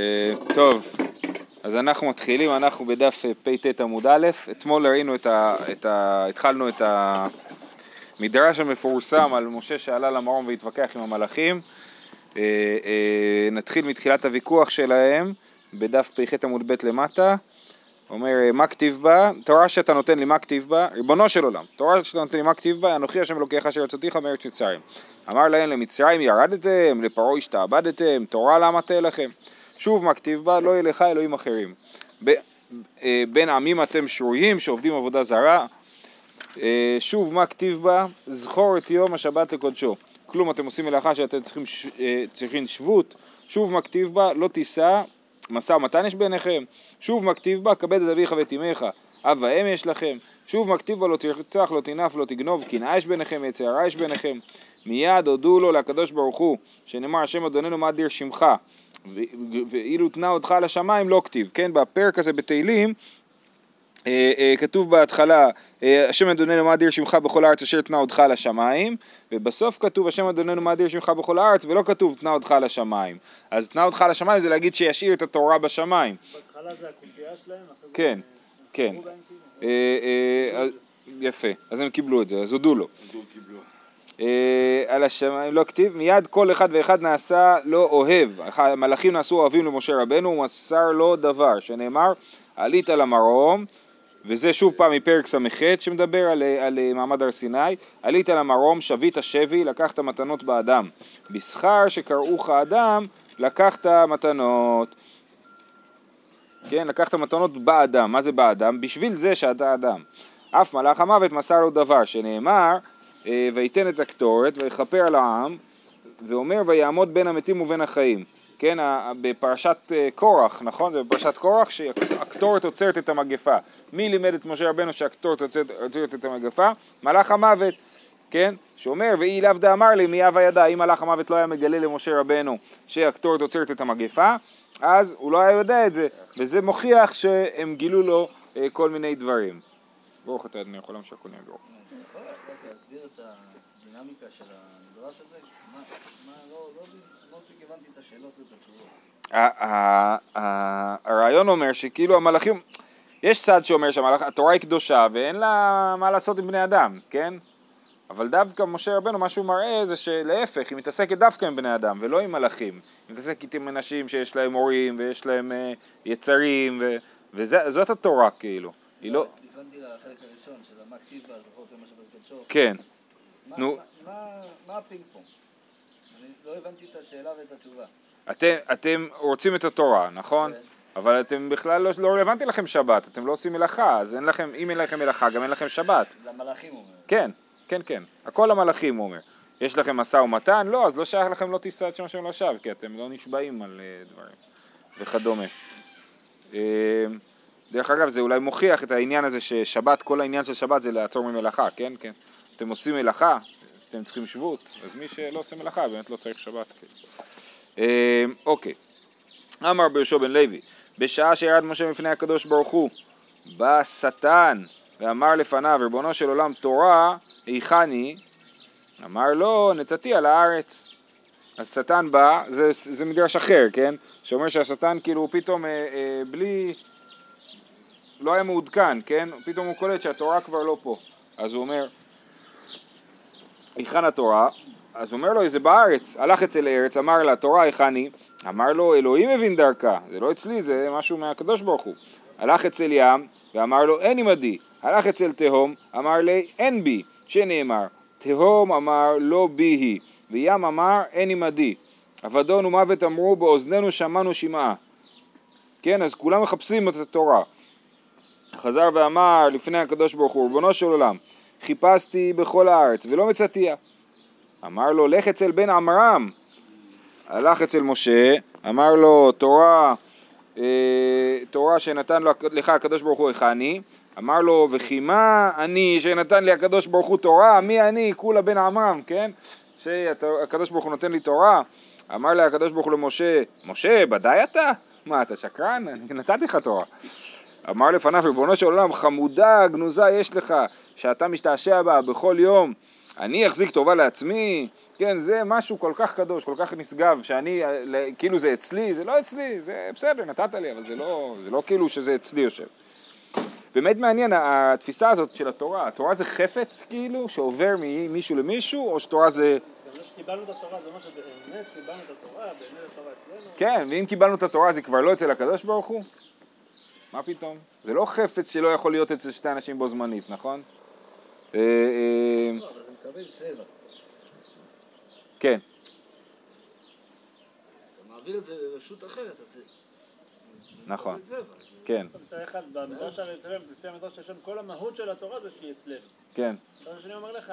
אה, טוב, אז אנחנו מתחילים, אנחנו בדף אה, פט עמוד א', אתמול ראינו את ה... את ה התחלנו את המדרש המפורסם על משה שעלה למרום והתווכח עם המלאכים. אה, נתחיל מתחילת הוויכוח שלהם בדף פח עמוד ב' למטה. אומר, מה כתיב בה? תורה שאתה נותן לי, מה כתיב בה? ריבונו של עולם, תורה שאתה נותן לי, מה כתיב בה? אנוכי השם אלוקיך אשר יצאתיך מארץ מצרים. אמר להם, למצרים ירדתם, לפרעה השתעבדתם, תורה למה תהיה לכם? שוב מה כתיב בה? לא יהיה לך אלוהים אחרים. ב, אה, בין עמים אתם שרויים שעובדים עבודה זרה. אה, שוב מה כתיב בה? זכור את יום השבת לקודשו. כלום אתם עושים מלאכה שאתם צריכים, אה, צריכים שבות. שוב מה כתיב בה? לא תישא משא ומתן יש ביניכם? שוב מכתיב בה, כבד את אביך ואת אמך, אב ואם יש לכם. שוב מכתיב בה, לא תרצח, לא תנף, לא תגנוב, קנאה יש ביניכם, יצא הרע יש ביניכם. מיד הודו לו לקדוש ברוך הוא, שנאמר השם אדוננו מה אדיר שמך, ואילו תנה אותך לשמיים לא כתיב, כן? בפרק הזה בתהילים אה, אה, כתוב בהתחלה, אה, השם אדוננו מה אדיר שמך בכל הארץ אשר תנה אותך לשמיים, ובסוף כתוב השם אדוננו מה אדיר שמך בכל הארץ, ולא כתוב תנה אותך לשמיים. אז תנה אותך לשמיים זה להגיד שישאיר את התורה בשמיים. בהתחלה זה הקושייה שלהם? כן, כן. כאילו? יפה, אז הם קיבלו את זה, אז הודו לו. על השמיים לא כתיב, מיד כל אחד ואחד נעשה לא אוהב, המלאכים נעשו אוהבים למשה רבנו, הוא מסר לו דבר, שנאמר עלית למרום וזה שוב פעם מפרק ס"ח שמדבר על, על מעמד הר סיני, עלית למרום, שבית שבי, לקחת מתנות באדם. בשכר שקראוך אדם, לקחת מתנות. כן, לקחת מתנות באדם. מה זה באדם? בשביל זה שאתה אדם. אף מלאך המוות מסר לו דבר, שנאמר, אה, ויתן את הקטורת ויכפר על העם, ואומר ויעמוד בין המתים ובין החיים. כן, בפרשת אה, קורח, נכון? זה בפרשת קורח שהקטורת עוצרת את המגפה. מי לימד את משה רבנו שהקטורת עוצרת את המגפה? מלאך המוות, כן? שאומר, ואי לאו דאמר לי מי אבה ידע, אם מלאך המוות לא היה מגלה למשה רבנו שהקטורת עוצרת את המגפה, אז הוא לא היה יודע את זה, וזה מוכיח שהם גילו לו אה, כל מיני דברים. ברוך אתה אדוני יכול להמשיך כל מיני ברוך. להסביר את הדינמיקה של המדרש הזה? הרעיון אומר שכאילו המלאכים, יש צד שאומר שהתורה היא קדושה ואין לה מה לעשות עם בני אדם, כן? אבל דווקא משה רבנו מה שהוא מראה זה שלהפך, היא מתעסקת דווקא עם בני אדם ולא עם מלאכים. היא מתעסקת עם אנשים שיש להם הורים ויש להם אה, יצרים ו... וזאת התורה כאילו. היא לא... לחלק הראשון של המקטיב והזכות ומה שבקדשו. כן. נו. מה הפינג פונג? אני לא הבנתי את השאלה ואת התשובה. אתם, אתם רוצים את התורה, נכון? כן. אבל אתם בכלל לא, לא רלוונטי לכם שבת, אתם לא עושים מלאכה, אז אין לכם, אם אין לכם מלאכה, גם אין לכם שבת. למלאכים הוא אומר. כן, כן, כן. הכל למלאכים הוא אומר. יש לכם משא ומתן? לא, אז לא שייך לכם לא תישא את שם השם לשווא, כי אתם לא נשבעים על uh, דברים וכדומה. Uh, דרך אגב, זה אולי מוכיח את העניין הזה ששבת, כל העניין של שבת זה לעצור ממלאכה, כן? כן. אתם עושים מלאכה, אתם צריכים שבות, אז מי שלא עושה מלאכה באמת לא צריך שבת. כן. אה, אוקיי. אמר ביהושע בן לוי, בשעה שירד משה מפני הקדוש ברוך הוא, בא שטן ואמר לפניו, ריבונו של עולם, תורה, היכני? אמר לו, נתתי על הארץ. אז שטן בא, זה, זה מדרש אחר, כן? שאומר שהשטן כאילו פתאום אה, אה, בלי, לא היה מעודכן, כן? פתאום הוא קולט שהתורה כבר לא פה. אז הוא אומר, היכן התורה? אז אומר לו, זה בארץ, הלך אצל ארץ, אמר לה, תורה היכני? אמר לו, אלוהים מבין דרכה, זה לא אצלי, זה משהו מהקדוש ברוך הוא. הלך אצל ים, ואמר לו, אין עמדי. הלך אצל תהום, אמר לי, אין בי, שנאמר, תהום אמר, לא בי היא, וים אמר, אין עמדי. אבדון ומוות אמרו, באוזנינו שמענו שמעה. כן, אז כולם מחפשים את התורה. חזר ואמר לפני הקדוש ברוך הוא, ריבונו של עולם, חיפשתי בכל הארץ ולא מצאתיה. אמר לו, לך אצל בן עמרם. הלך אצל משה, אמר לו, תורה, אה, תורה שנתן לך הקדוש ברוך הוא היכני. אמר לו, וכי מה אני שנתן לי הקדוש ברוך הוא תורה? מי אני? כולה בן עמרם, כן? שהקדוש ברוך הוא נותן לי תורה. אמר לה הקדוש ברוך הוא למשה, משה, ודאי אתה? מה, אתה שקרן? אני נתתי לך תורה. אמר לפניו, ריבונו של עולם, חמודה, גנוזה יש לך, שאתה משתעשע בה בכל יום. אני אחזיק טובה לעצמי, כן, זה משהו כל כך קדוש, כל כך נשגב, שאני, אה, כאילו זה אצלי, זה לא אצלי, זה בסדר, נתת לי, אבל זה לא, זה לא כאילו שזה אצלי יושב. באמת מעניין התפיסה הזאת של התורה, התורה זה חפץ כאילו שעובר ממישהו למישהו, או שתורה זה... שקיבלנו את התורה זה אומר שבאמת קיבלנו את התורה, באמת התורה אצלנו. כן, ואם קיבלנו את התורה זה כבר לא אצל הקדוש ברוך הוא? מה פתאום? זה לא חפץ שלא יכול להיות אצל שתי אנשים בו זמנית, נכון? אה, אה, לא, אבל זה מקבל צבע. כן, אתה מעביר את זה לרשות אחרת, אז זה... זה נכון. כן, מצד אחד, במדרש הראשון, לפי המדרש הראשון, כל המהות של התורה זה שהיא אצלנו. כן, הדבר השני אומר לך,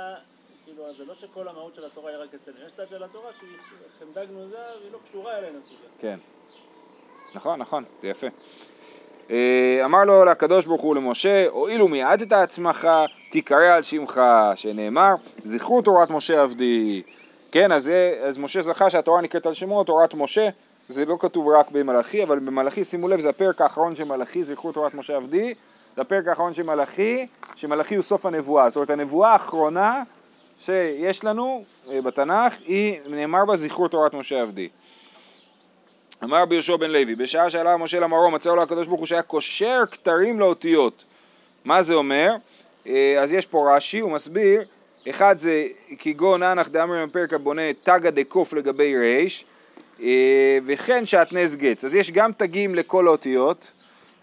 כאילו, זה לא שכל המהות של התורה היא רק אצלנו, יש צד של התורה שהיא חמדה גנוזה והיא לא קשורה אלינו כאילו. כן. נכון, נכון, זה יפה. אה, אמר לו לקדוש ברוך הוא למשה, הואילו מיעדת עצמך, תיקרא על שמך, שנאמר, זכרו תורת משה עבדי. כן, אז, זה- אז משה זכה שהתורה נקראת על שמו, תורת משה, זה לא כתוב רק במלאכי, אבל במלאכי, שימו לב, זה הפרק האחרון של מלאכי, זכרו תורת משה עבדי, זה הפרק האחרון של מלאכי, שמלאכי הוא סוף הנבואה, זאת אומרת הנבואה האחרונה שיש לנו אה, בתנ"ך, היא נאמר בה זכרו תורת משה עבדי. אמר רבי יהושע בן לוי, בשעה שעלה משה למרום, מצא לו הקדוש ברוך הוא שהיה קושר כתרים לאותיות. מה זה אומר? אה, אז יש פה רש"י, הוא מסביר, אחד זה כגון אנח דאמר בפרק הבונה תגא דקוף לגבי ריש, אה, וכן שעטנז גץ. אז יש גם תגים לכל האותיות,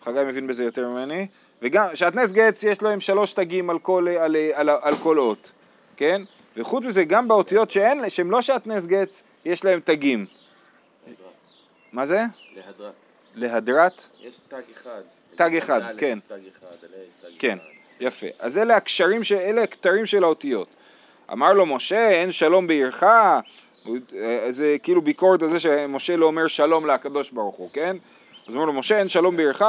חגי מבין בזה יותר ממני, וגם שעטנז גץ יש להם שלוש תגים על כל, על, על, על, על כל אות, כן? וחוץ מזה, גם באותיות שאין, שהן לא שעטנז גץ, יש להם תגים. מה זה? להדרת. להדרת? יש תג אחד. תג אחד, כן. תג אחד, כן. יפה. אז אלה הקשרים, ש... אלה הכתרים של האותיות. אמר לו משה, אין שלום בעירך, אה, זה כאילו ביקורת על זה שמשה לא אומר שלום לקדוש ברוך הוא, כן? אז אמר לו, משה, אין שלום בעירך?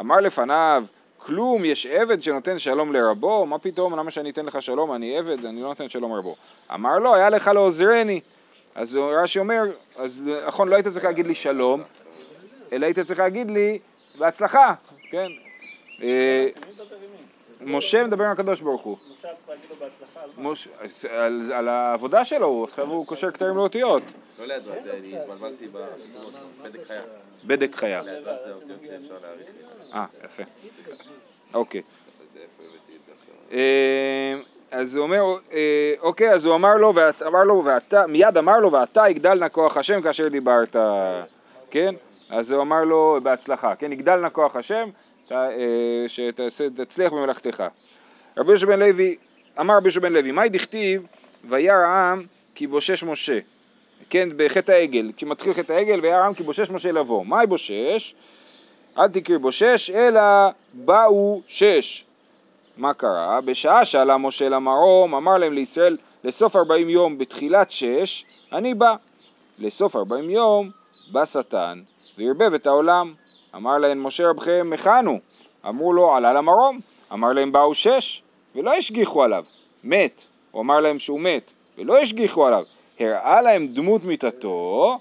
אמר לפניו, כלום, יש עבד שנותן שלום לרבו, מה פתאום, למה שאני אתן לך שלום, אני עבד, אני לא נותן שלום לרבו. אמר לו, היה לך לעוזרני. אז רש"י אומר, אז נכון, לא היית צריך להגיד לי שלום, אלא היית צריך להגיד לי, בהצלחה, כן? אה? משה מדבר עם הקדוש ברוך הוא. משה צריך להגיד לו בהצלחה על מה? העבודה שלו, הוא- עכשיו הוא קושר כתרים לאותיות. לא להדרת, אני התבלבלתי בשמות. בדק חיה. בדק חיה. אה, יפה. אוקיי. אז הוא אומר, אה, אוקיי, אז הוא אמר לו, ואת, אמר לו, ואתה, מיד אמר לו, ואתה יגדל נא כוח השם כאשר דיברת, כן? אז הוא אמר לו, בהצלחה, כן? יגדל נא כוח השם, אה, שתצליח במלאכתך. רבי יהושע בן לוי, אמר רבי יהושע בן לוי, מהי דכתיב, וירא העם כי בושש משה, כן, בחטא העגל, כשמתחיל חטא העגל, וירא העם כי בושש משה לבוא. מהי בושש? אל תקרא בושש, אלא באו שש. מה קרה? בשעה שעלה משה למרום, אמר להם לישראל, לסוף ארבעים יום בתחילת שש, אני בא. לסוף ארבעים יום בא שטן, וערבב את העולם. אמר להם משה רבכם, היכן הוא? אמרו לו, עלה למרום. אמר להם, באו שש, ולא השגיחו עליו. מת. הוא אמר להם שהוא מת, ולא השגיחו עליו. הראה להם דמות מיתתו,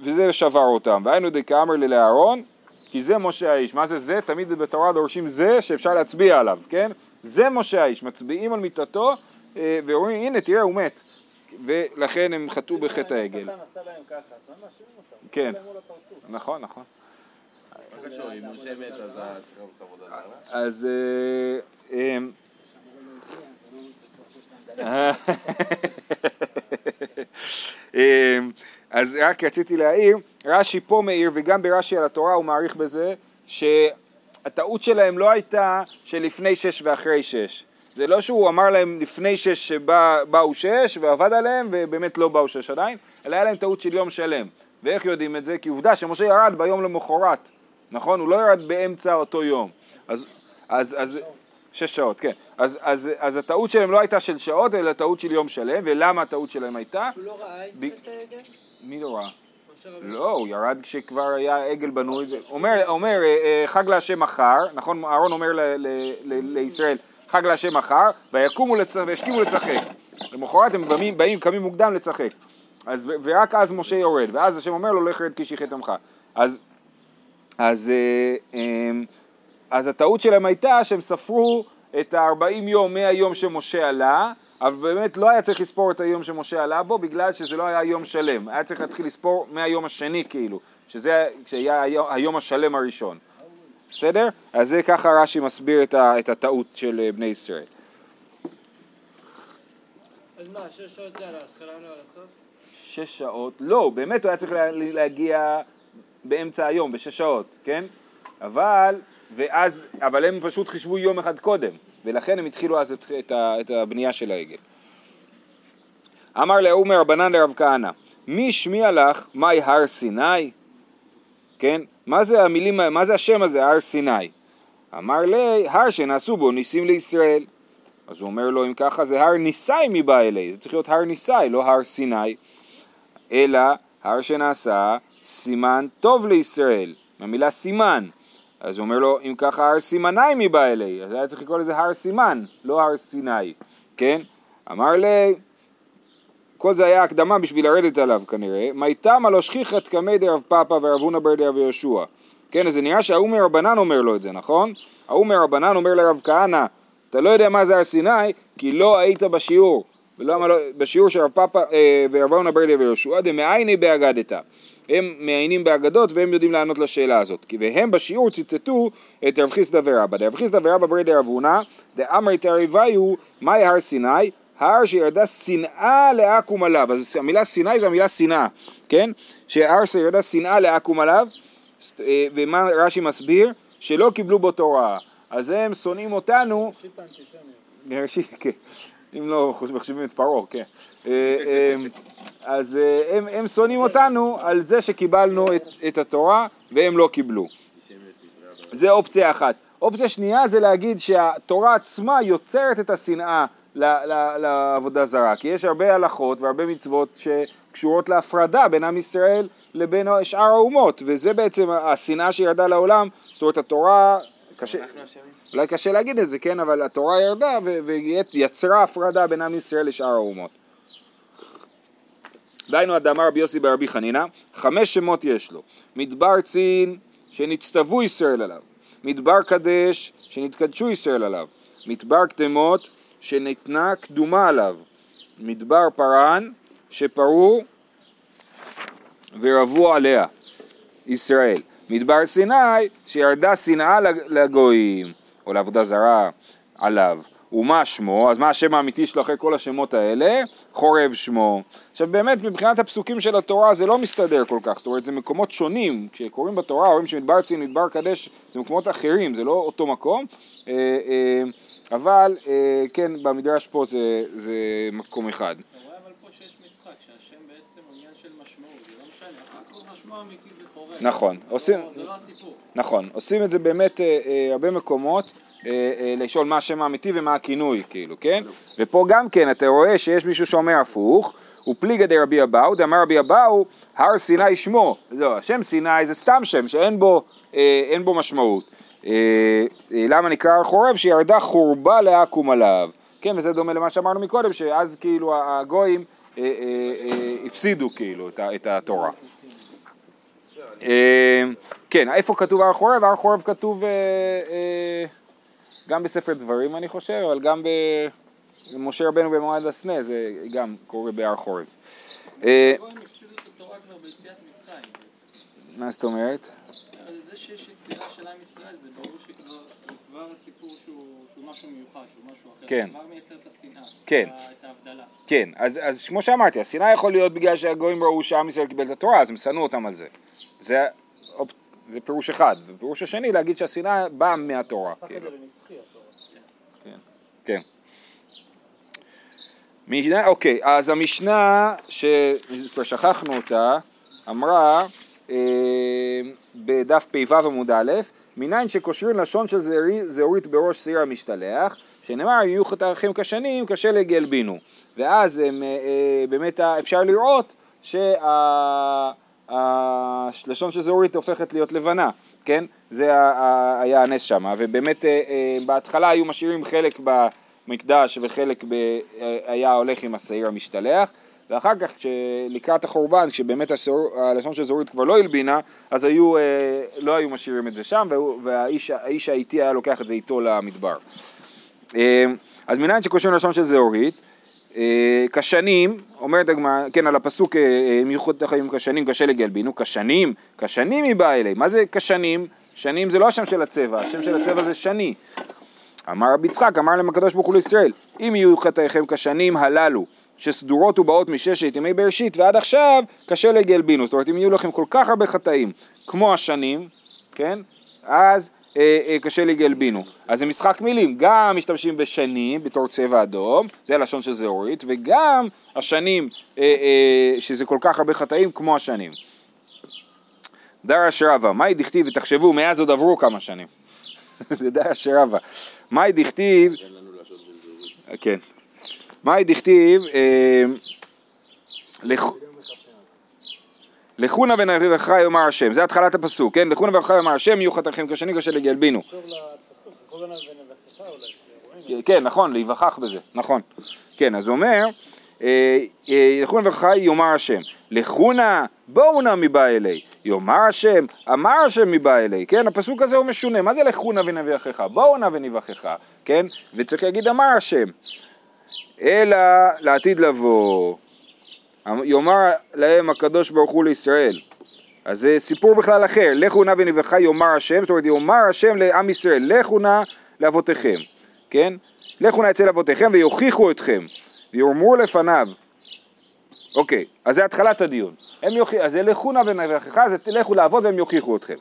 וזה שבר אותם. והיינו דקאמר לאהרון, כי זה משה האיש. מה זה זה? תמיד בתורה דורשים זה שאפשר להצביע עליו, כן? זה משה האיש. מצביעים על מיתתו אה, ואומרים, הנה תראה הוא מת. ולכן הם חטאו בחטא העגל. אז? כן. נכון, נכון. מה קשור, אם משה מת אז אז... רק רציתי להעיר, רש"י פה מעיר וגם ברש"י על התורה הוא מעריך בזה שהטעות שלהם לא הייתה שלפני שש ואחרי שש. זה לא שהוא אמר להם לפני שש שבאו שש ועבד עליהם ובאמת לא באו שש עדיין, אלא היה להם טעות של יום שלם. ואיך יודעים את זה? כי עובדה שמשה ירד ביום למחרת, נכון? הוא לא ירד באמצע אותו יום. אז, אז, אז, שש שעות, כן. אז, אז, אז הטעות שלהם לא הייתה של שעות, אלא טעות של יום שלם, ולמה הטעות שלהם הייתה? הוא לא ראה את העגל? מי לא ראה? לא, הוא ירד כשכבר היה עגל בנוי, אומר, אומר אה, אה, חג להשם מחר, נכון, אהרון אומר לישראל, חג להשם מחר, ויקומו. וישכימו לצחק. למחרת הם באים, באים, קמים מוקדם לצחק. אז, ורק אז משה יורד, ואז השם אומר לו, לך רד כי שיחת עמך. אז, אז, אה, אה, אז הטעות שלהם הייתה שהם ספרו את ה-40 יום מהיום שמשה עלה, אבל באמת לא היה צריך לספור את היום שמשה עלה בו, בגלל שזה לא היה יום שלם. היה צריך להתחיל לספור מהיום השני כאילו, שזה כשהיה היום, השלם הראשון. בסדר? אז זה ככה רש"י מסביר את, ה, את הטעות של אה, בני ישראל. אז מה, שש שעות זה על ההתחלה לא על הסוף? שש שעות, לא, באמת הוא היה צריך לה, להגיע באמצע היום, בשש שעות, כן? אבל, ואז, אבל הם פשוט חישבו יום אחד קודם, ולכן הם התחילו אז את, את, את הבנייה של העגל. אמר לאומר רבנן לרב כהנא, מי השמיע לך מאי הר סיני? כן? מה זה המילים, מה זה השם הזה, הר סיני? אמר לי, הר שנעשו בו ניסים לישראל. אז הוא אומר לו, אם ככה זה הר ניסי מבא אלי, זה צריך להיות הר ניסי, לא הר סיני. אלא הר שנעשה סימן טוב לישראל, מהמילה סימן. אז הוא אומר לו, אם ככה הר סימני מבא אלי, אז היה צריך לקרוא לזה הר סימן, לא הר סיני, כן? אמר לי, כל זה היה הקדמה בשביל לרדת עליו כנראה, מי תמה לא שכיחת קמי דרב פאפא ורב הונא בר דרב יהושע. כן, אז זה נראה שההוא מרבנן אומר לו את זה, נכון? ההוא מרבנן אומר לרב כהנא, אתה לא יודע מה זה הר סיני, כי לא היית בשיעור. ולמה לא, בשיעור של רב פאפא אה, ורב הונא בר דרב יהושע, דמעייני באגדתא. הם מעיינים באגדות והם יודעים לענות לשאלה הזאת. והם בשיעור ציטטו את רב חיסדא ורבא. דרב חיסדא ורבא ברי דרב הונא, דאמרי תריוויו, מהי הר סיני? הר שירדה שנאה לעכו"ם עליו. אז המילה סיני זה המילה שנאה, כן? שהר שירדה שנאה לעכו"ם עליו, אה, ומה רש"י מסביר? שלא קיבלו בו תורה. אז הם שונאים אותנו, שיט האנטישמיות. אם לא מחשיבים את פרעה, כן. אה, אה, אז אה, הם, שונאים אותנו על זה שקיבלנו את, התורה והם לא קיבלו. זה אופציה אחת. אופציה שנייה זה להגיד שהתורה עצמה יוצרת את השנאה לעבודה זרה, כי יש הרבה הלכות והרבה מצוות שקשורות להפרדה בין עם ישראל לבין שאר האומות, וזה בעצם השנאה שירדה לעולם, זאת אומרת התורה, קשה, אנחנו אשמים? אולי קשה להגיד את זה, כן, אבל התורה ירדה ויצרה הפרדה בין עם ישראל לשאר האומות. דהיינו אדמה רבי יוסי ברבי חנינא, חמש שמות יש לו. מדבר צין שנצטוו ישראל עליו, מדבר קדש שנתקדשו ישראל עליו, מדבר קדמות שניתנה קדומה עליו, מדבר פרן שפרו ורבו עליה, ישראל. מדבר סיני שירדה שנאה לגויים, או לעבודה זרה עליו. ומה שמו, אז מה השם האמיתי שלו אחרי כל השמות האלה? חורב שמו. עכשיו באמת מבחינת הפסוקים של התורה זה לא מסתדר כל כך, זאת אומרת זה מקומות שונים, כשקוראים בתורה רואים שמדבר צין, מדבר קדש, זה מקומות אחרים, זה לא אותו מקום, אה, אה, אבל אה, כן במדרש פה זה, זה מקום אחד. נכון, לא- עושים- זה לא הסיפור. נכון, עושים את זה באמת אה, אה, הרבה מקומות, אה, אה, לשאול מה השם האמיתי ומה הכינוי, כאילו, כן? ופה גם כן, אתה רואה שיש מישהו שאומר הפוך, הוא פליגא דרבי אבאו, דאמר רבי אבאו, הר סיני שמו. לא, השם סיני זה סתם שם שאין בו, אה, בו משמעות. אה, אה, למה נקרא הר חורב? שירדה חורבה לעכו"ם עליו. כן, וזה דומה למה שאמרנו מקודם, שאז כאילו הגויים אה, אה, אה, הפסידו כאילו את את התורה. אה, כן, איפה כתוב הר חורב? הר חורב כתוב אה, אה, גם בספר דברים אני חושב, אבל גם במשה רבנו במועד הסנה, זה גם קורה בהר חורב. אה. מה זאת אומרת? זה שיש יצירה של עם ישראל, זה ברור שכבר הוא כבר סיפור שהוא משהו מיוחד, שהוא משהו אחר. כן. כבר מייצר את השנאה. כן. את ההבדלה. כן, אז, אז כמו שאמרתי, השנאה יכול להיות בגלל שהגויים ראו שעם ישראל קיבל את התורה, אז הם שנאו אותם על זה. זה, זה פירוש אחד, ופירוש השני להגיד שהשנאה באה מהתורה. כאילו. התורה. כן. משנה, אוקיי, אז המשנה, שכבר שכחנו אותה, אמרה אה, בדף פ"ו עמוד א', מניין שקושרים לשון של זהורית בראש סיר המשתלח, שנאמר יהיו חתכים כשנים קשה לגלבינו. ואז הם, אה, אה, באמת אפשר לראות שהלשון של זהורית הופכת להיות לבנה, כן? זה היה הנס שם, ובאמת אה, אה, בהתחלה היו משאירים חלק במקדש וחלק ב, אה, היה הולך עם השעיר המשתלח, ואחר כך לקראת החורבן, כשבאמת השעור, הלשון של זהורית כבר לא הלבינה, אז היו, לא היו משאירים את זה שם, והאיש האיש האיטי היה לוקח את זה איתו למדבר. אז מניין שקושרים לשון של זהורית, כשנים, אומרת הגמרא, כן, על הפסוק, אה, אה, מיוחד החיים כשנים, כשלג ילבינו, כשנים, כשנים היא באה אלי. מה זה כשנים? שנים זה לא השם של הצבע, השם של הצבע זה שני. אמר רבי יצחק, אמר להם הקדוש ברוך הוא לישראל, אם יהיו חטאיכם כשנים הללו, שסדורות ובאות מששת ימי בראשית ועד עכשיו, כשלג ילבינו. זאת אומרת, אם יהיו לכם כל כך הרבה חטאים, כמו השנים, כן? אז אה, אה, קשה לי גלבינו. אז זה משחק מילים, גם משתמשים בשנים בתור צבע אדום, זה הלשון של זהורית, וגם השנים, אה, שזה כל כך הרבה חטאים כמו השנים. דרש רבא, מאי דכתיב, ותחשבו, מאז עוד עברו כמה שנים. זה דרש רבא. מאי דכתיב. כן. מאי דכתיב, לכונה ונבחי יאמר השם, זה התחלת הפסוק, כן? לכונה ונבחי יאמר השם, יהיו חטאיכם כשני ונבחך אולי, רואים? כן, נכון, להיווכח בזה, נכון. כן, אז הוא אומר, אה, אה, לכונה וחי יאמר השם, לכונה בואו נא מבא אלי, יאמר השם, אמר השם מבא אלי, כן, הפסוק הזה הוא משונה, מה זה לכונה ונבחך? בואו נא ונבחך, כן, וצריך להגיד אמר השם, אלא לעתיד לבוא, יאמר להם הקדוש ברוך הוא לישראל, אז זה סיפור בכלל אחר, לכו נא ונבחי יאמר השם, זאת אומרת יאמר השם לעם ישראל, לכו נא לאבותיכם, כן? לכו נא אצל אבותיכם ויוכיחו אתכם, ויאמרו לפניו. אוקיי, אז זה התחלת הדיון. הם יוכ... אז זה לכו נא ונבחך, אז לכו לעבוד והם יוכיחו אתכם.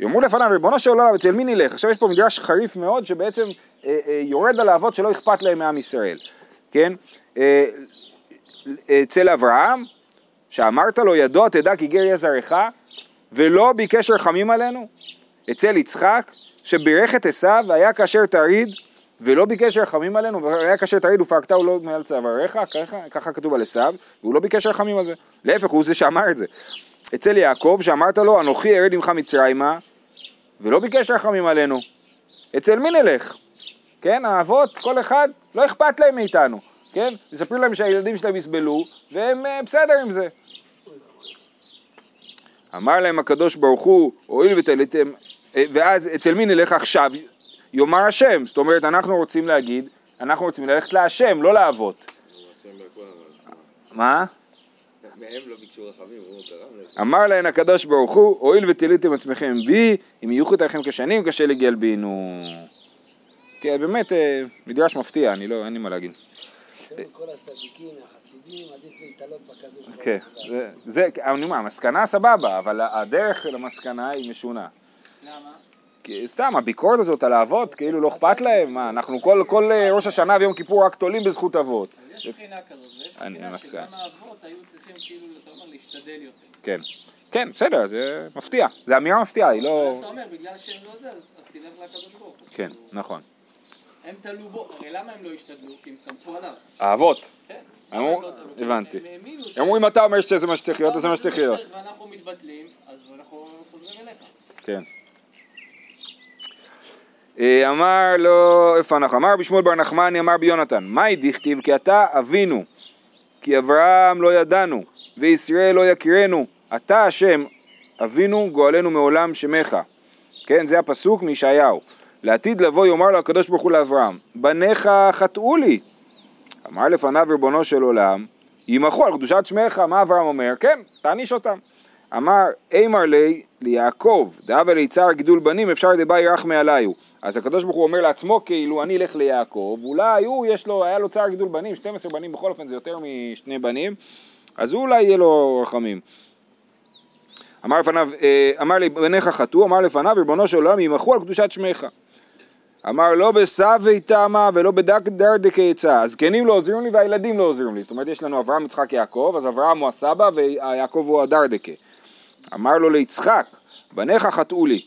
יאמרו לפניו, ריבונו של עולם, אצל מי נלך? עכשיו יש פה מדרש חריף מאוד, שבעצם אה, אה, יורד על האבות שלא אכפת להם מעם ישראל, כן? אה, אצל אברהם, שאמרת לו ידוע תדע כי גר יהיה זרעך, ולא ביקש רחמים עלינו? אצל יצחק, שבירך את עשיו והיה כאשר תריד, ולא ביקש רחמים עלינו, והיה כאשר תריד ופרקתהו לא מעל צוואריך, ככה, ככה כתוב על עשיו, והוא לא ביקש רחמים על זה. להפך, הוא זה שאמר את זה. אצל יעקב, שאמרת לו, אנוכי ארד עמך מצרימה, ולא ביקש רחמים עלינו. אצל מי נלך? כן, האבות, כל אחד, לא אכפת להם מאיתנו, כן? מספרים להם שהילדים שלהם יסבלו, והם אה, בסדר עם זה. אמר להם הקדוש ברוך הוא, הואיל ותליתם, אה, ואז אצל מי נלך עכשיו? יאמר השם, זאת אומרת אנחנו רוצים להגיד, אנחנו רוצים ללכת להשם, לא לאבות. מה? לא. אמר להן הקדוש ברוך הוא, הואיל ותליתם עצמכם בי, אם יהיו חטאיכם כשנים, קשה לגל בינו. כן, באמת, אה, מדרש מפתיע, אני לא, אין לי מה להגיד. כל הצדיקים, החסידים, עדיף להתעלות בקדוש ברוך כן, הוא. זה, זה, אני אומר, המסקנה סבבה, אבל הדרך למסקנה היא משונה. למה? סתם, הביקורת הזאת על האבות, כאילו לא אכפת להם, מה, אנחנו כל, כל אה, ראש השנה ויום כיפור רק תולים בזכות אבות. אז יש בחינה כזאת, ויש בחינה. שגם האבות היו צריכים כאילו, אתה אומר, להשתדל יותר. כן, כן, בסדר, זה מפתיע, זה אמירה מפתיעה, היא אז לא... אתה אומר, בגלל שהם לא זה, אז אז תלך לקדוש ברוך הוא. כן, נכון. הם תלו בו, הרי למה הם לא השתדלו? כי הם סמכו עליו. האבות, כן. אמרו- לא? הבנתי. הם הם אומרים אתה אומר שזה מה שצריך להיות, אז זה מה שצריך להיות. ואנחנו מתבטלים, אז אנחנו חוזרים אליך. כן. אה, אמר לו, איפה אנחנו? אמר בשמואל בר נחמני, אמר ביונתן, מאי דכתיב כי אתה אבינו, כי אברהם לא ידענו, וישראל לא יכירנו, אתה השם, אבינו גואלנו מעולם שמך. כן, זה הפסוק מישעיהו. לעתיד לבוא יאמר לו הקדוש ברוך הוא לאברהם, בניך חטאו לי. אמר לפניו ריבונו של עולם, ימחו על קדושת שמך, מה אברהם אומר? כן, תעניש אותם. אמר, אימר לי ליעקב, דאבה ליצהר גידול בנים, אפשר דבא ירחמי עליו. אז הקדוש ברוך הוא אומר לעצמו כאילו, אני אלך ליעקב, אולי הוא, יש לו, היה לו צער גידול בנים, 12 בנים בכל אופן זה יותר משני בנים, אז אולי יהיה לו רחמים. אמר לפניו, אה, אמר לי, בניך חטאו, אמר לפניו, ריבונו של עולם, ימחו על קדושת שמך. אמר לא בסבי תמה ולא בדק דרדקי עצה, הזקנים לא עוזרים לי והילדים לא עוזרים לי. זאת אומרת יש לנו אברהם, יצחק, יעקב, אז אברהם הוא הסבא ויעקב הוא הדרדקה. אמר לו ליצחק, בניך חטאו לי.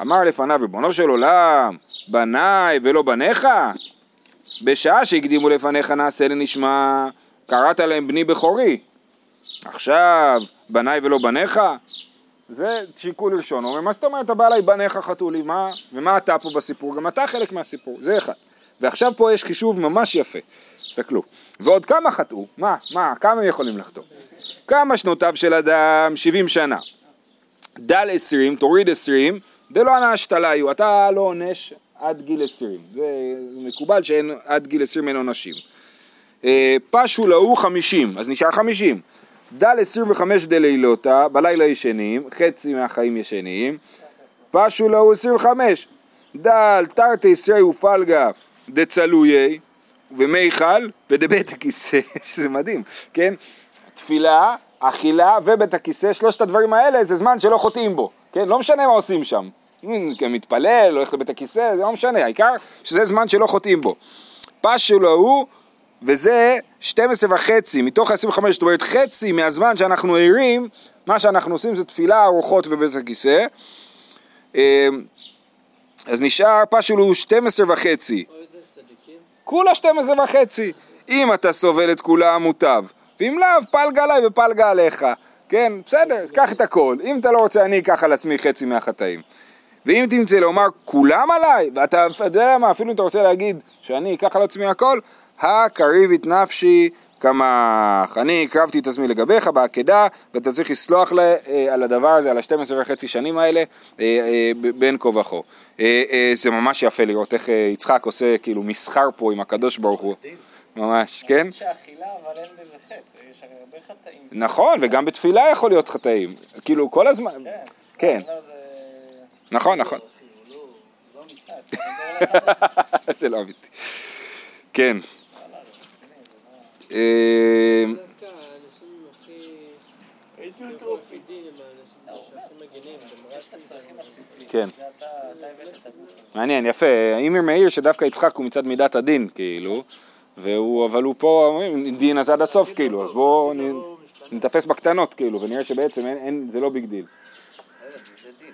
אמר לפניו, ריבונו של עולם, בניי ולא בניך? בשעה שהקדימו לפניך נעשה לנשמע, קראת להם בני בכורי. עכשיו, בניי ולא בניך? זה שיקול ראשון, אומר, מה זאת אומרת, אתה בא אליי בניך חטאו לי, מה, ומה אתה פה בסיפור? גם אתה חלק מהסיפור, זה אחד. ועכשיו פה יש חישוב ממש יפה, תסתכלו. ועוד כמה חטאו? מה, מה, כמה יכולים לחטוא? כמה שנותיו של אדם? 70 שנה. דל 20, תוריד 20, דלא ענשת עליו, אתה לא עונש עד גיל 20. זה מקובל שאין עד גיל 20 אין עונשים. אה, פשו להו חמישים, אז נשאר חמישים. דל עשרים וחמש דלילותא, בלילה ישנים, חצי מהחיים ישנים. פשו עשרים וחמש. דל תרתי ישרי ופלגה דצלויי, ומיכל ודבית הכיסא, שזה מדהים, כן? תפילה, אכילה ובית הכיסא, שלושת הדברים האלה זה זמן שלא חוטאים בו, כן? לא משנה מה עושים שם. אם מתפלל, הולך לבית הכיסא, זה לא משנה, העיקר שזה זמן שלא חוטאים בו. פשו להו, וזה 12 וחצי מתוך ה-25, זאת אומרת חצי מהזמן שאנחנו ערים, מה שאנחנו עושים זה תפילה, ארוחות ובית הכיסא. אה, אז נשאר פשו להו 12 וחצי. כולה 12 וחצי. אם אתה סובל את כולה מוטב, ואם לאו, פלגה עליי ופלגה עליך. כן, בסדר, קח את הכל. אם אתה לא רוצה, אני אקח על עצמי חצי מהחטאים. ואם תמצא לומר כולם עליי, ואתה אתה יודע מה, אפילו אם אתה רוצה להגיד שאני אקח על עצמי הכל, הקריב את נפשי כמך. אני הקרבתי את עצמי לגביך בעקדה, ואתה צריך לסלוח לה, אה, על הדבר הזה, על ה-12 וחצי שנים האלה, אה, אה, בין כה וכה. אה, אה, זה ממש יפה לראות איך אה, יצחק עושה כאילו מסחר פה עם הקדוש ברוך הוא. ממש, כן? יש אכילה, אבל אין בזה חטא, יש הרי הרבה חטאים. נכון, וגם בתפילה יכול להיות חטאים. כאילו, כל הזמן. כן, לא, זה... נכון, נכון. אה, סנגור לך. זה לא אמיתי. כן. כן. אתה אתה הבאת את הגוף. מעניין, יפה. אימיר מאיר שדווקא יצחק הוא מצד מידת הדין, כאילו, והוא, אבל הוא פה, דין אז עד הסוף, כאילו, אז בואו נ- נתפס בקטנות, כאילו, ונראה שבעצם זה לא big deal. גם בוא נצחק בקטע.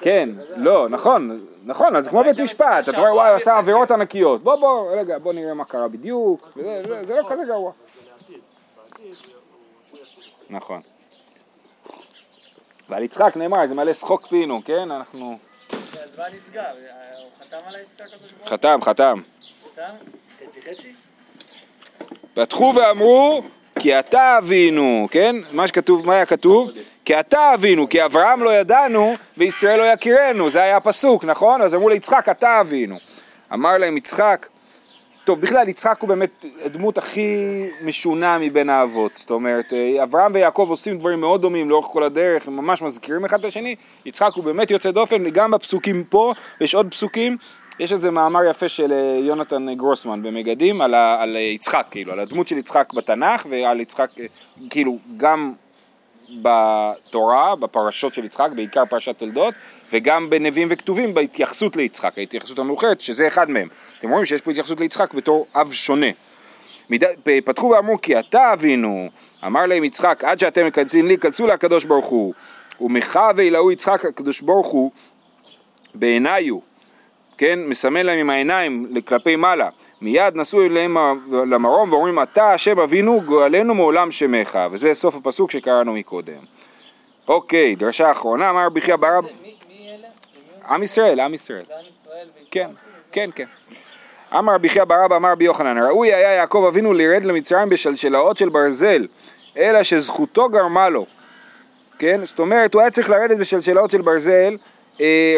כן, לא, נכון, נכון, אז כמו בית משפט, אתה רואה, וואי, עשה עבירות ענקיות, בוא, בוא, רגע, בוא נראה מה קרה בדיוק, זה- לא כזה גרוע. נכון. ועל יצחק נאמר, זה מלא שחוק פינו, כן? אנחנו... אז מה נסגר? הוא חתם על העסקה ברוך חתם, חתם. חתם? חצי חצי? פתחו ואמרו, כי אתה אבינו, כן? מה שכתוב, מה היה כתוב? כי אתה אבינו, כי אברהם לא ידענו וישראל לא יכירנו, זה היה הפסוק, נכון? אז אמרו ליצחק, אתה אבינו. אמר להם יצחק, טוב, בכלל יצחק הוא באמת הדמות הכי משונה מבין האבות. זאת אומרת, אה, אברהם ויעקב עושים דברים מאוד דומים לאורך כל הדרך, הם ממש מזכירים אחד את השני. יצחק הוא באמת יוצא דופן, גם בפסוקים פה, ויש עוד פסוקים. יש איזה מאמר יפה של אה, יונתן גרוסמן במגדים על, ה, על יצחק, כאילו, על הדמות של יצחק בתנ"ך ועל יצחק, אה, כאילו, גם בתורה, בפרשות של יצחק, בעיקר פרשת תולדות, וגם בנביאים וכתובים בהתייחסות ליצחק, ההתייחסות המאוחרת, שזה אחד מהם. אתם רואים שיש פה התייחסות ליצחק בתור אב שונה. מיד, פ- פתחו ואמרו כי אתה אבינו, אמר להם יצחק, עד שאתם מקדסים לי, כנסו לקדוש ברוך הוא. ומחה ואילהו יצחק הקדוש ברוך הוא בעיניו, כן, מסמן להם עם העיניים כלפי מעלה. מיד נשאו אליהם למרום ואומרים אתה השם אבינו גואלנו מעולם שמך וזה סוף הפסוק שקראנו מקודם. אוקיי, דרשה אחרונה, אמר רבי חייא ברב, עם ישראל, עם ישראל. כן, כן, כן. אמר רבי חייא ברבא אמר רבי יוחנן, ראוי היה יעקב אבינו לרד למצרים בשלשלאות של ברזל, אלא שזכותו גרמה לו. כן? זאת אומרת, הוא היה צריך לרדת בשלשלאות של ברזל,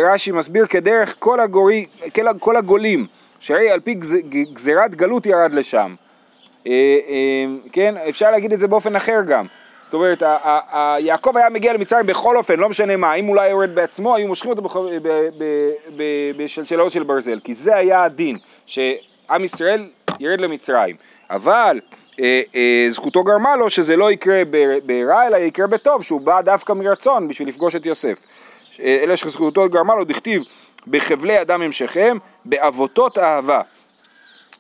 רש"י מסביר כדרך כל, הגורי, כל, הגולים, שהרי על פי גז, גזירת גלות ירד לשם. אה, אה, כן? אפשר להגיד את זה באופן אחר גם. זאת אומרת, יעקב היה מגיע למצרים בכל אופן, לא משנה מה, אם היה יורד בעצמו, היו מושכים אותו בשלשלאות של ברזל, כי זה היה הדין, שעם ישראל ירד למצרים. אבל אה, אה, זכותו גרמה לו שזה לא יקרה ברע, אלא יקרה בטוב, שהוא בא דווקא מרצון בשביל לפגוש את יוסף. אה, אלא שזכותו גרמה לו, דכתיב, בחבלי אדם המשכם, בעבותות אהבה.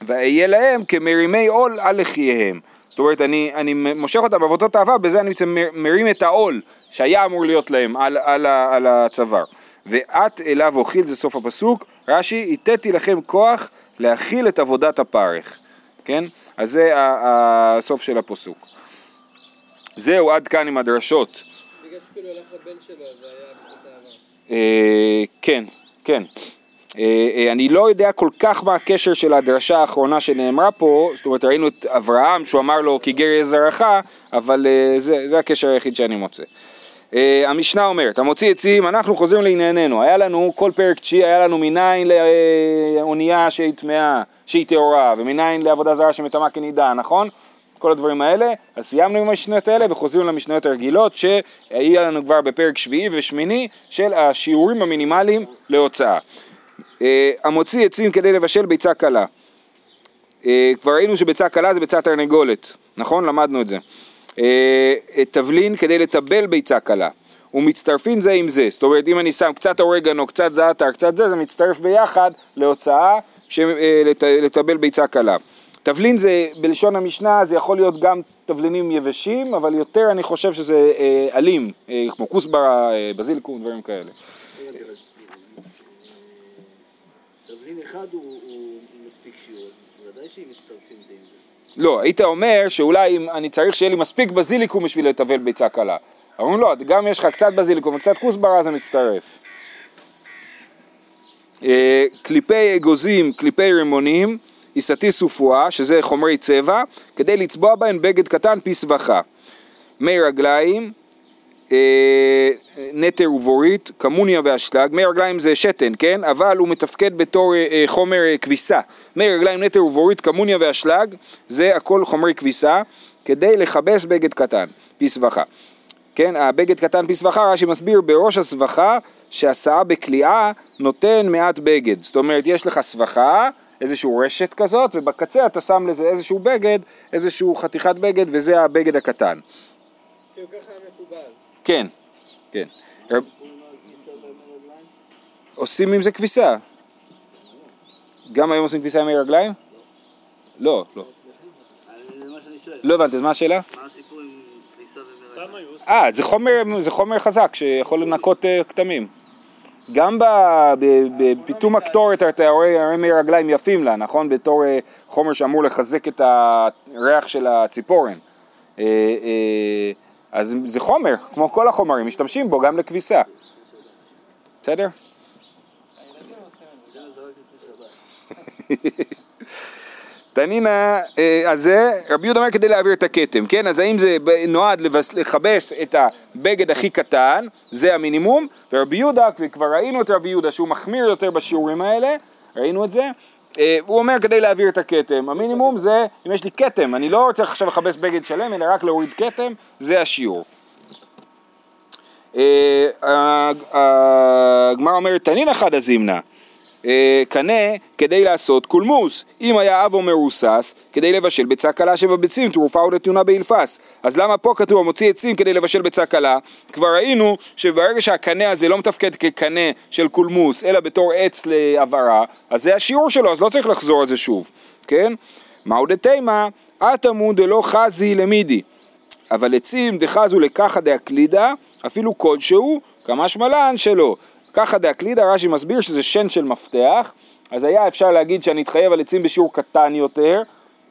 ואהיה להם כמרימי עול על לחייהם. זאת אומרת, אני, אני מושך אותם בעבודות אהבה, בזה אני בעצם מרים את העול שהיה אמור להיות להם על, על, על הצוואר. ואת אליו אוכיל, זה סוף הפסוק, רש"י, התתי לכם כוח להכיל את עבודת הפרך. כן? אז זה הסוף של הפסוק. זהו, עד כאן עם הדרשות. בגלל שכאילו הלך לבן שלו, זה היה כן, כן. אה, אה, אני לא יודע כל כך מה הקשר של הדרשה האחרונה שנאמרה פה, זאת אומרת ראינו את אברהם שהוא אמר לו כי גר יהיה זרעך, אבל אה, זה, זה הקשר היחיד שאני מוצא. אה, המשנה אומרת, המוציא עצים, אנחנו חוזרים לענייננו, היה לנו, כל פרק תשיעי היה לנו מניין לאונייה שהיא טמאה, שהיא טהורה, ומניין לעבודה זרה שמטמאה כנידה, נכון? כל הדברים האלה, אז סיימנו עם המשניות האלה וחוזרים למשניות הרגילות שהיה לנו כבר בפרק שביעי ושמיני של השיעורים המינימליים להוצאה. אה, המוציא עצים כדי לבשל ביצה קלה. אה, כבר ראינו שביצה קלה זה ביצה תרנגולת, נכון? למדנו את זה. אה, תבלין כדי לטבל ביצה קלה. ומצטרפין זה עם זה, זאת אומרת אם אני שם קצת אורגנו, קצת זעתר, קצת זה, זה מצטרף ביחד להוצאה לטבל ביצה קלה. תבלין זה, בלשון המשנה, זה יכול להיות גם תבלינים יבשים, אבל יותר אני חושב שזה אה, אלים, אה, כמו כוסברה, אה, בזיליקום, דברים כאלה. תבלין אחד הוא מספיק שיעור, ודאי שאם מצטרפים זה עם זה. לא, היית אומר שאולי אם אני צריך שיהיה לי מספיק בזיליקום בשביל לטבל ביצה קלה. אומרים לא, גם יש לך קצת בזיליקום וקצת כוסברה, זה מצטרף. אה, קליפי אגוזים, קליפי רימונים, עיסתי סופואה, שזה חומרי צבע, כדי לצבוע בהן בגד קטן פי סבכה. מי רגליים, אה, נטר ובורית, קמוניה ואשלג, מי רגליים זה שתן, כן? אבל הוא מתפקד בתור אה, אה, חומר אה, כביסה. מי רגליים, נטר ובורית, קמוניה ואשלג, זה הכל חומרי כביסה, כדי לכבס בגד קטן, פי סבכה. כן, הבגד קטן פי סבכה, רש"י מסביר בראש הסבכה שהסעה בכליאה נותן מעט בגד. זאת אומרת, יש לך סבכה, איזושהי רשת כזאת, ובקצה אתה שם לזה איזשהו בגד, איזשהו חתיכת בגד, וזה הבגד הקטן. כן, כן. רב- עושים עם זה כביסה. גם היום עושים כביסה עם רגליים? לא, לא. שואל, לא הבנתי, אז מה השאלה? מה הסיפור עם כביסה ומרגליים? אה, זה חומר, זה חומר חזק שיכול לנקות אה, כתמים. גם בפיתום הקטורת אתה רואה הרי מי רגליים יפים לה, נכון? בתור אה, חומר שאמור לחזק את הריח של הציפורן. אה, אה, אז זה חומר, כמו כל החומרים, משתמשים בו גם לכביסה. בסדר? תנינא, אה, אז זה, רבי יהודה אומר כדי להעביר את הכתם, כן? אז האם זה נועד לכבס את הבגד הכי קטן, זה המינימום, ורבי יהודה, וכבר ראינו את רבי יהודה שהוא מחמיר יותר בשיעורים האלה, ראינו את זה, אה, הוא אומר כדי להעביר את הכתם, המינימום זה אם יש לי כתם, אני לא צריך עכשיו לכבס בגד שלם, אלא רק להוריד כתם, זה השיעור. אה, הג- הגמרא אומרת תנינא חדא זימנא אה, קנה כדי לעשות קולמוס, אם היה אבו מרוסס כדי לבשל ביצה קלה שבביצים תרופה או נתונה באלפס אז למה פה כתוב המוציא עצים כדי לבשל ביצה קלה? כבר ראינו שברגע שהקנה הזה לא מתפקד כקנה של קולמוס אלא בתור עץ להבערה אז זה השיעור שלו אז לא צריך לחזור על זה שוב, כן? מהו דתימה? אטמו דלא חזי למידי אבל עצים דחזו לקחא דאקלידה, אפילו כלשהו, כמשמע לן שלא. ככה דאקלידה, רש"י מסביר שזה שן של מפתח, אז היה אפשר להגיד שאני אתחייב על עצים בשיעור קטן יותר,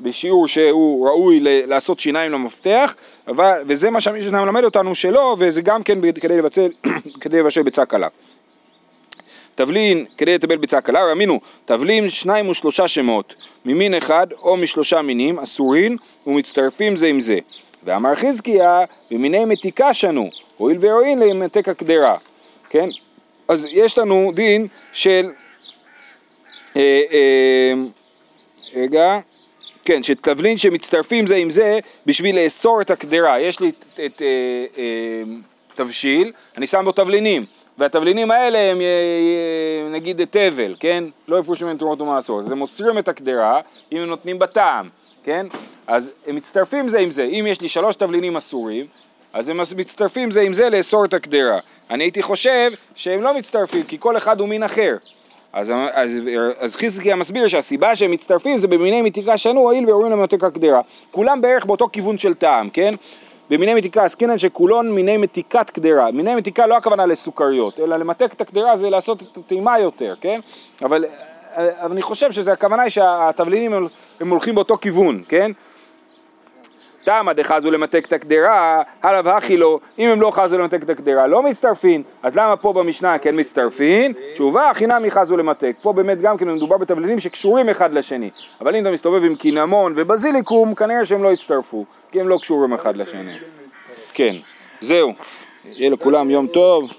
בשיעור שהוא ראוי ל- לעשות שיניים למפתח, אבל, וזה מה שהמשנה מלמד אותנו שלא, וזה גם כן כדי לבצל, כדי לבשל ביצה קלה. תבלין כדי לטבל ביצה קלה, ראמינו, תבלין שניים ושלושה שמות, ממין אחד או משלושה מינים, אסורין ומצטרפים זה עם זה. ואמר חזקיה, במיני מתיקה שנו, הואיל והואיל למתק הקדרה, כן? אז יש לנו דין של, אה, אה, רגע, כן, שתבלין שמצטרפים זה עם זה בשביל לאסור את הקדרה. יש לי את, את אה, אה, תבשיל, אני שם בו תבלינים, והתבלינים האלה הם נגיד תבל, כן? לא יפרשו מהם תרומות ומעשרות. אז הם מוסרים את הקדרה אם הם נותנים בטעם, כן? אז הם מצטרפים זה עם זה. אם יש לי שלוש תבלינים אסורים, אז הם מצטרפים זה עם זה לאסור את הקדרה. אני הייתי חושב שהם לא מצטרפים, כי כל אחד הוא מין אחר. אז, אז, אז חזקיה מסביר שהסיבה שהם מצטרפים זה במיני מתיקה שנו, הואיל להם מתיקה קדרה. כולם בערך באותו כיוון של טעם, כן? במיני מתיקה עסקינן שכולון מיני מתיקת קדרה. מיני מתיקה לא הכוונה לסוכריות, אלא למתק את הקדרה זה לעשות את הטעימה יותר, כן? אבל, אבל אני חושב שזה הכוונה היא שהתבלינים הם, הם הולכים באותו כיוון, כן? תמא דחזו למתק את הקדרה, הלאו הכי לא, אם הם לא חזו למתק את הקדרה, לא מצטרפין, אז למה פה במשנה כן מצטרפין? תשובה, חינמי חזו למתק. פה באמת גם כן מדובר בתבלינים שקשורים אחד לשני, אבל אם אתה מסתובב עם קינמון ובזיליקום, כנראה שהם לא יצטרפו, כי הם לא קשורים אחד לשני. כן, זהו. יהיה לכולם יום טוב.